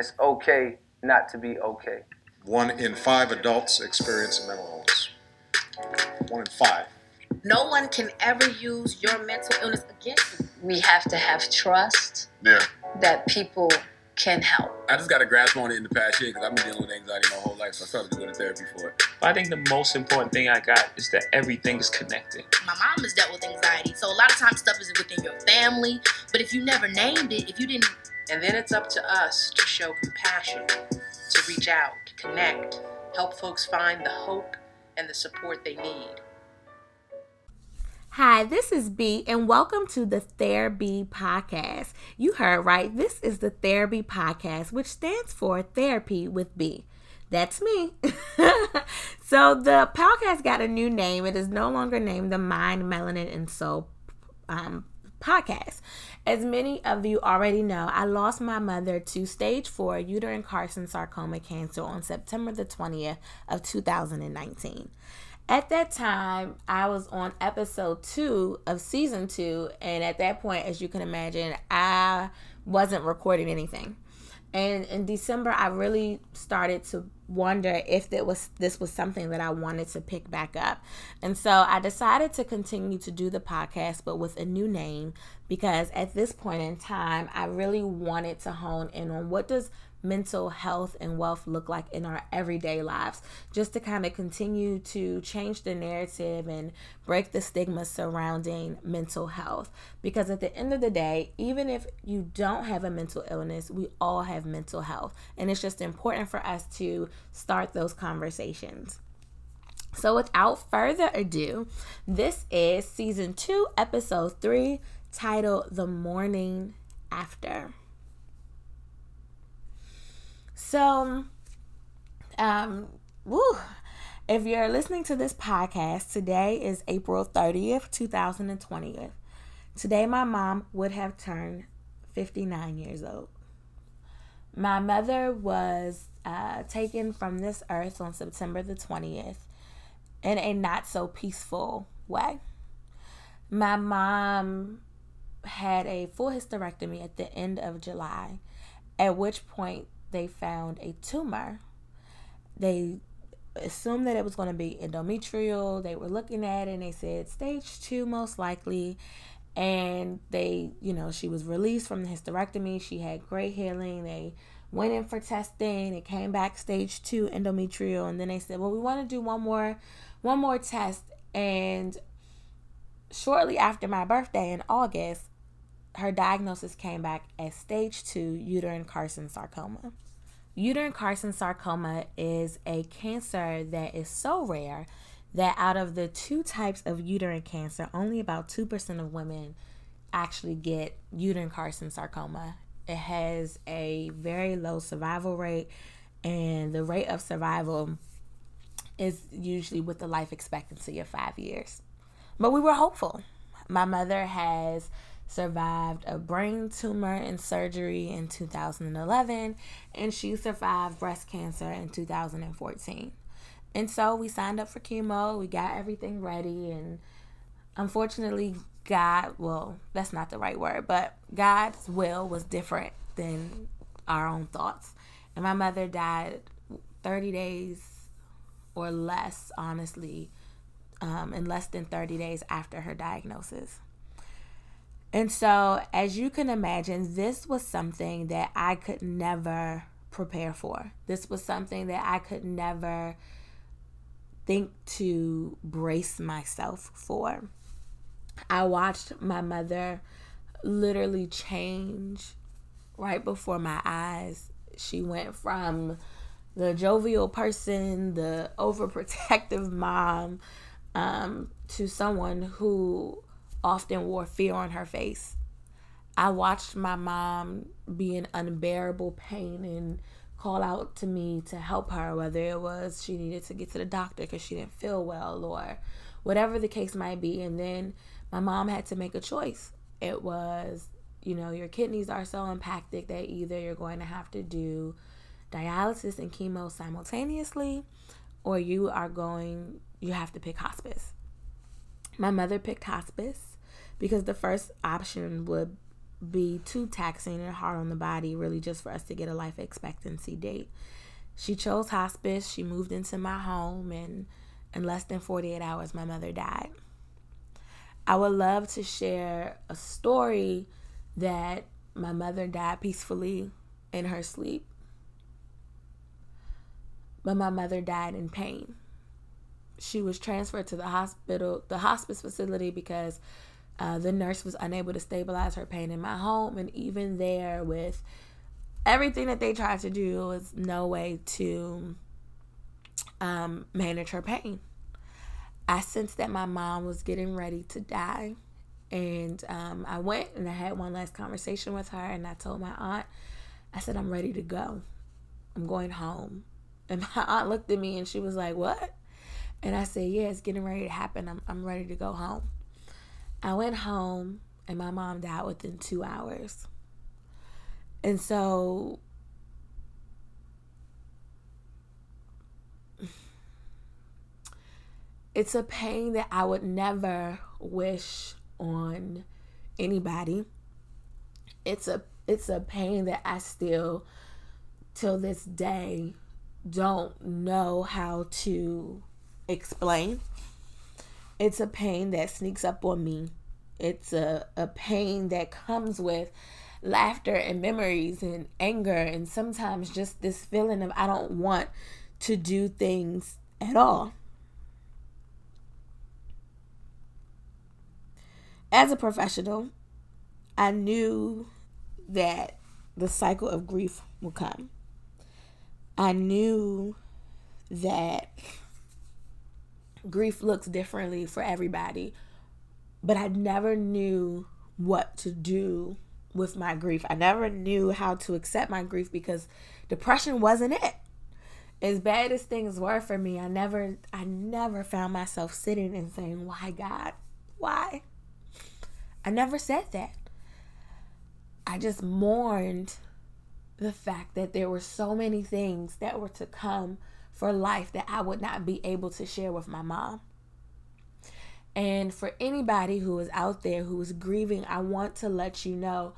it's okay not to be okay. One in five adults experience mental illness. One in five. No one can ever use your mental illness against you. We have to have trust Yeah. that people can help. I just got a grasp on it in the past year because I've been dealing with anxiety my whole life, so I started going to therapy for it. I think the most important thing I got is that everything is connected. My mom has dealt with anxiety, so a lot of times stuff is within your family. But if you never named it, if you didn't, And then it's up to us to show compassion, to reach out, to connect, help folks find the hope and the support they need. Hi, this is Bee, and welcome to the Therapy Podcast. You heard right. This is the Therapy Podcast, which stands for Therapy with Bee. That's me. so the podcast got a new name. It is no longer named the Mind, Melanin, and Soul um, podcast. As many of you already know, I lost my mother to stage four uterine carcinosarcoma cancer on September the 20th of 2019. At that time, I was on episode two of season two, and at that point, as you can imagine, I wasn't recording anything. And in December, I really started to wonder if that was this was something that I wanted to pick back up. And so I decided to continue to do the podcast but with a new name because at this point in time, I really wanted to hone in on what does mental health and wealth look like in our everyday lives. Just to kind of continue to change the narrative and break the stigma surrounding mental health. Because at the end of the day even if you don't have a mental illness we all have mental health. And it's just important for us to start those conversations. So without further ado this is season 2 episode 3 titled the mourning after so, um, woo, if you're listening to this podcast, today is April 30th, 2020. Today, my mom would have turned 59 years old. My mother was uh, taken from this earth on September the 20th in a not so peaceful way. My mom had a full hysterectomy at the end of July, at which point they found a tumor. They assumed that it was going to be endometrial. They were looking at it and they said stage two, most likely. And they, you know, she was released from the hysterectomy. She had great healing. They went in for testing. It came back stage two endometrial. And then they said, well, we want to do one more, one more test. And shortly after my birthday in August, her diagnosis came back as stage two uterine carcinosarcoma. Uterine carcinosarcoma is a cancer that is so rare that out of the two types of uterine cancer, only about 2% of women actually get uterine carcinosarcoma. It has a very low survival rate, and the rate of survival is usually with the life expectancy of five years. But we were hopeful. My mother has survived a brain tumor and surgery in 2011, and she survived breast cancer in 2014. And so we signed up for chemo, we got everything ready, and unfortunately, God, well, that's not the right word, but God's will was different than our own thoughts. And my mother died 30 days or less, honestly, um, in less than 30 days after her diagnosis. And so, as you can imagine, this was something that I could never prepare for. This was something that I could never think to brace myself for. I watched my mother literally change right before my eyes. She went from the jovial person, the overprotective mom, um, to someone who often wore fear on her face. I watched my mom be in unbearable pain and call out to me to help her, whether it was she needed to get to the doctor because she didn't feel well or whatever the case might be. And then my mom had to make a choice. It was, you know, your kidneys are so impacted that either you're going to have to do dialysis and chemo simultaneously or you are going, you have to pick hospice. My mother picked hospice because the first option would be too taxing and hard on the body, really, just for us to get a life expectancy date. She chose hospice. She moved into my home, and in less than 48 hours, my mother died. I would love to share a story that my mother died peacefully in her sleep, but my mother died in pain. She was transferred to the hospital, the hospice facility, because uh, the nurse was unable to stabilize her pain in my home. And even there, with everything that they tried to do, was no way to um, manage her pain. I sensed that my mom was getting ready to die. And um, I went and I had one last conversation with her. And I told my aunt, I said, I'm ready to go. I'm going home. And my aunt looked at me and she was like, What? And I said, Yeah, it's getting ready to happen. I'm, I'm ready to go home. I went home and my mom died within two hours. And so it's a pain that I would never wish on anybody. It's a it's a pain that I still till this day don't know how to explain. It's a pain that sneaks up on me. It's a, a pain that comes with laughter and memories and anger and sometimes just this feeling of I don't want to do things at all. As a professional, I knew that the cycle of grief would come. I knew that grief looks differently for everybody, but I never knew what to do with my grief. I never knew how to accept my grief because depression wasn't it. As bad as things were for me, I never I never found myself sitting and saying, "Why God? Why?" I never said that. I just mourned the fact that there were so many things that were to come for life that I would not be able to share with my mom. And for anybody who is out there who is grieving, I want to let you know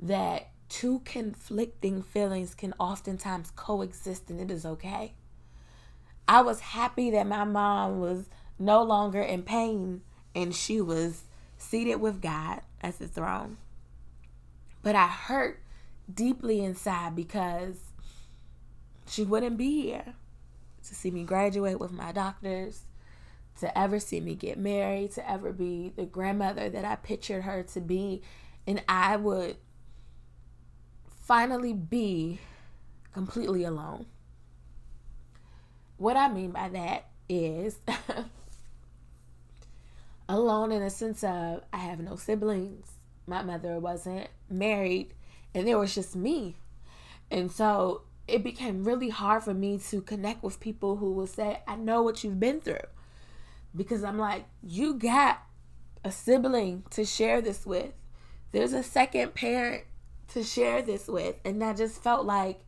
that two conflicting feelings can oftentimes coexist and it is okay. I was happy that my mom was no longer in pain and she was seated with God at the throne. But I hurt deeply inside because she wouldn't be here to see me graduate with my doctors, to ever see me get married, to ever be the grandmother that I pictured her to be. And I would finally be completely alone. What I mean by that is alone in a sense of I have no siblings. My mother wasn't married, and there was just me. And so it became really hard for me to connect with people who will say, I know what you've been through. Because I'm like, you got a sibling to share this with. There's a second parent to share this with. And I just felt like,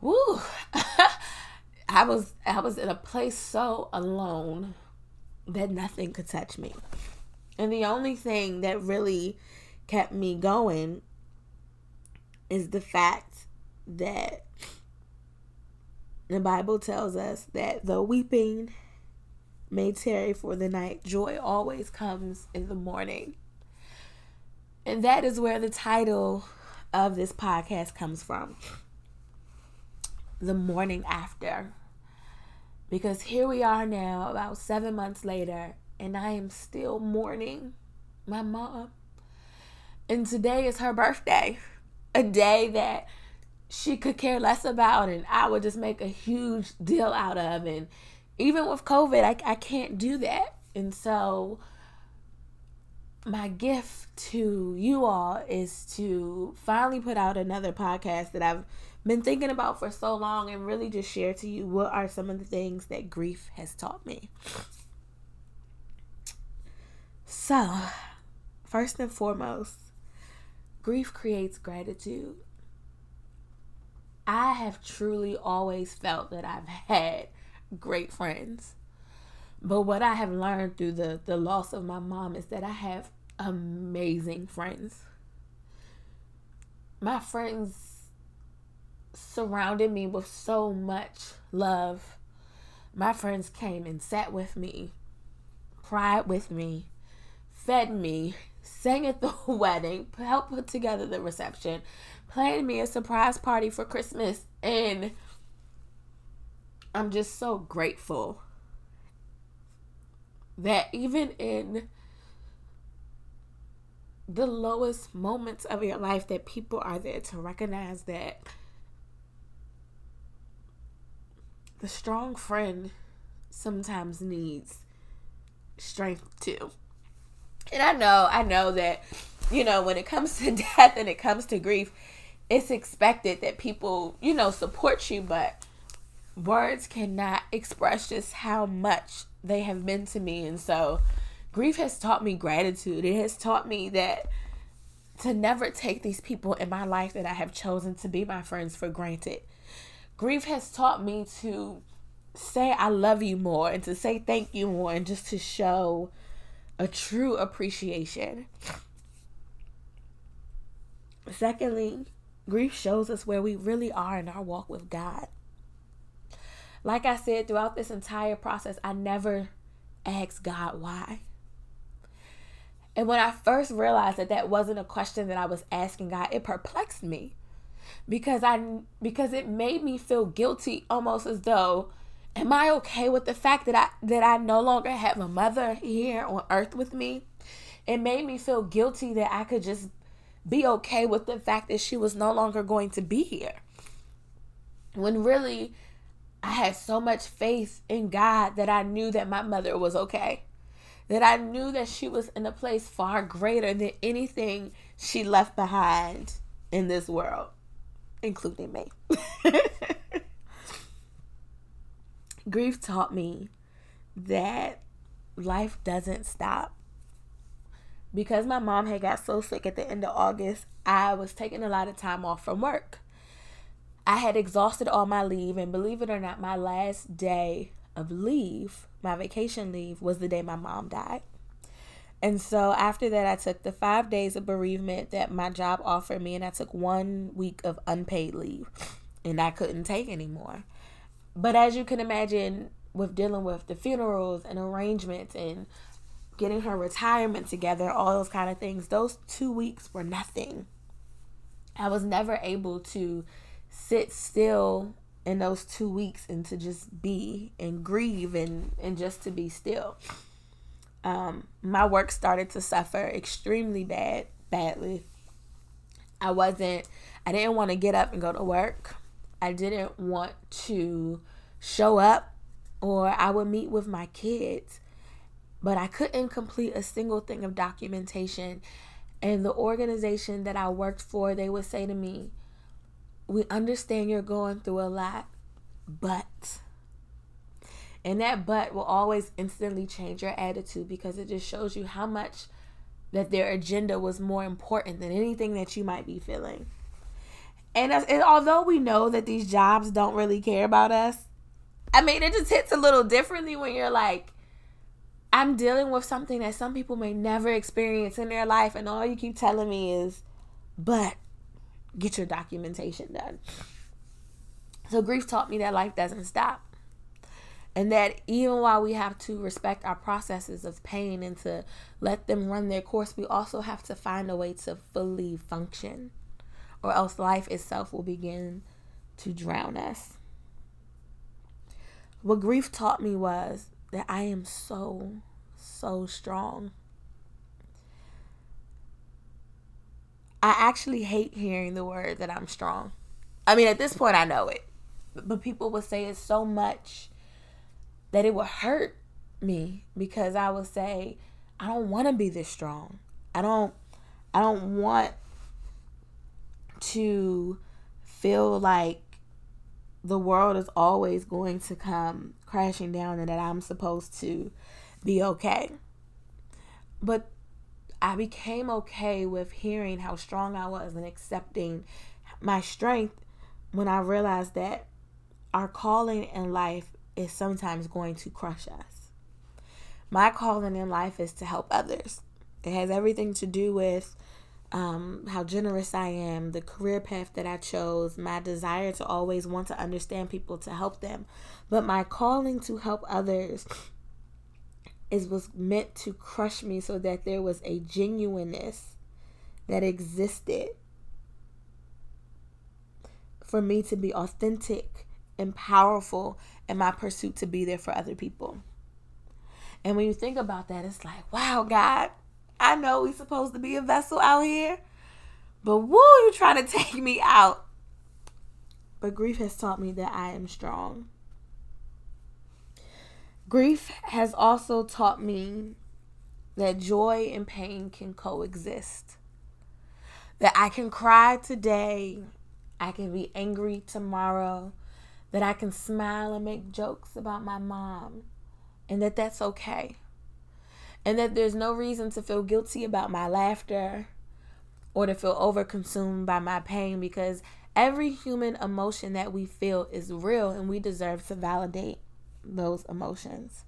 whoo. I was I was in a place so alone that nothing could touch me. And the only thing that really kept me going is the fact that the Bible tells us that though weeping may tarry for the night, joy always comes in the morning. And that is where the title of this podcast comes from The Morning After. Because here we are now, about seven months later, and I am still mourning my mom. And today is her birthday, a day that she could care less about and I would just make a huge deal out of. And even with COVID, I, I can't do that. And so, my gift to you all is to finally put out another podcast that I've been thinking about for so long and really just share to you what are some of the things that grief has taught me. So, first and foremost, grief creates gratitude. I have truly always felt that I've had great friends. But what I have learned through the, the loss of my mom is that I have amazing friends. my friends surrounded me with so much love. My friends came and sat with me, cried with me, fed me, sang at the wedding, helped put together the reception, planned me a surprise party for Christmas, and I'm just so grateful that even in the lowest moments of your life that people are there to recognize that the strong friend sometimes needs strength too. And I know, I know that, you know, when it comes to death and it comes to grief, it's expected that people, you know, support you, but words cannot express just how much they have been to me. And so, grief has taught me gratitude. It has taught me that to never take these people in my life that I have chosen to be my friends for granted. Grief has taught me to say I love you more and to say thank you more and just to show a true appreciation. Secondly, grief shows us where we really are in our walk with God. Like I said, throughout this entire process, I never asked God why. And when I first realized that that wasn't a question that I was asking God, it perplexed me because I because it made me feel guilty almost as though am I okay with the fact that I that I no longer have a mother here on earth with me? It made me feel guilty that I could just be okay with the fact that she was no longer going to be here. When really I had so much faith in God that I knew that my mother was okay. That I knew that she was in a place far greater than anything she left behind in this world, including me. Grief taught me that life doesn't stop. Because my mom had got so sick at the end of August, I was taking a lot of time off from work. I had exhausted all my leave, and believe it or not, my last day of leave, my vacation leave, was the day my mom died. And so after that, I took the five days of bereavement that my job offered me, and I took one week of unpaid leave, and I couldn't take anymore. But as you can imagine, with dealing with the funerals and arrangements and getting her retirement together, all those kind of things, those two weeks were nothing. I was never able to sit still in those two weeks and to just be and grieve and, and just to be still. Um, my work started to suffer extremely bad, badly. I wasn't, I didn't want to get up and go to work. I didn't want to show up or I would meet with my kids, but I couldn't complete a single thing of documentation. And the organization that I worked for, they would say to me, we understand you're going through a lot, but. And that but will always instantly change your attitude because it just shows you how much that their agenda was more important than anything that you might be feeling. And, as, and although we know that these jobs don't really care about us, I mean, it just hits a little differently when you're like, I'm dealing with something that some people may never experience in their life, and all you keep telling me is, but get your documentation done. So, grief taught me that life doesn't stop. And that even while we have to respect our processes of pain and to let them run their course, we also have to find a way to fully function, or else life itself will begin to drown us. What grief taught me was that I am so, so strong. I actually hate hearing the word that I'm strong. I mean, at this point, I know it. But people would say it so much that it would hurt me because I would say, I don't want to be this strong. I don't I don't want to feel like the world is always going to come crashing down and that I'm supposed to be okay. But I became okay with hearing how strong I was and accepting my strength when I realized that our calling in life is sometimes going to crush us. My calling in life is to help others. It has everything to do with um, how generous I am, the career path that I chose, my desire to always want to understand people to help them. But my calling to help others is was meant to crush me so that there was a genuineness that existed for me to be authentic and powerful in my pursuit to be there for other people. And when you think about that, it's like, wow, God, I know we supposed to be a vessel out here, but woo, you trying to take me out. But grief has taught me that I am strong. Grief has also taught me that joy and pain can coexist. That I can cry today, I can be angry tomorrow, that I can smile and make jokes about my mom, and that that's okay and that there's no reason to feel guilty about my laughter or to feel overconsumed by my pain because every human emotion that we feel is real and we deserve to validate those emotions.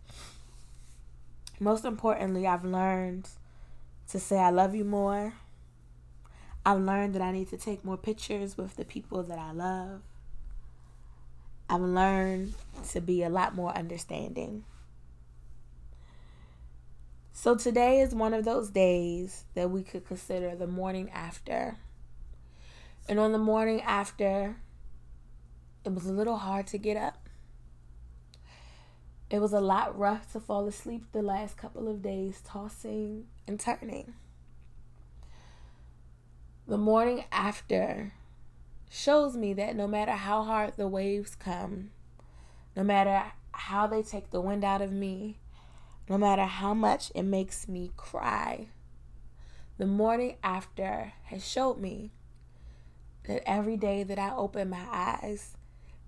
Most importantly, I've learned to say I love you more. I've learned that I need to take more pictures with the people that I love. I've learned to be a lot more understanding. So today is one of those days that we could consider the morning after. And on the morning after, it was a little hard to get up. It was a lot rough to fall asleep the last couple of days, tossing and turning. The morning after shows me that no matter how hard the waves come, no matter how they take the wind out of me, no matter how much it makes me cry. The morning after has showed me that every day that I open my eyes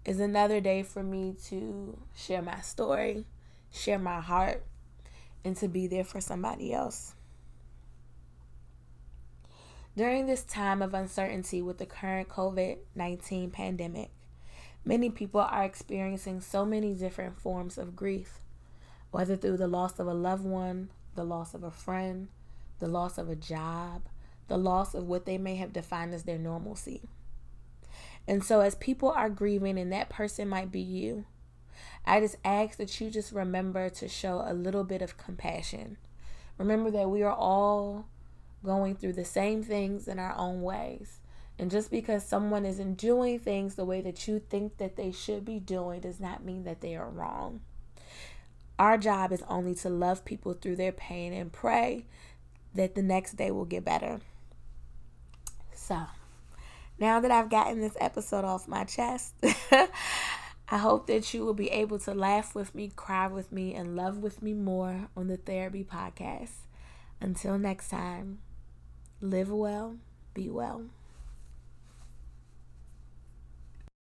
is another day for me to share my story, share my heart, and to be there for somebody else. During this time of uncertainty with the current COVID 19 pandemic, many people are experiencing so many different forms of grief whether through the loss of a loved one, the loss of a friend, the loss of a job, the loss of what they may have defined as their normalcy. And so, as people are grieving, and that person might be you, I just ask that you just remember to show a little bit of compassion. Remember that we are all going through the same things in our own ways. And just because someone isn't doing things the way that you think that they should be doing does not mean that they are wrong. Our job is only to love people through their pain and pray that the next day will get better. So, now that I've gotten this episode off my chest, I hope that you will be able to laugh with me, cry with me, and love with me more on the Therapy Podcast. Until next time, live well, be well.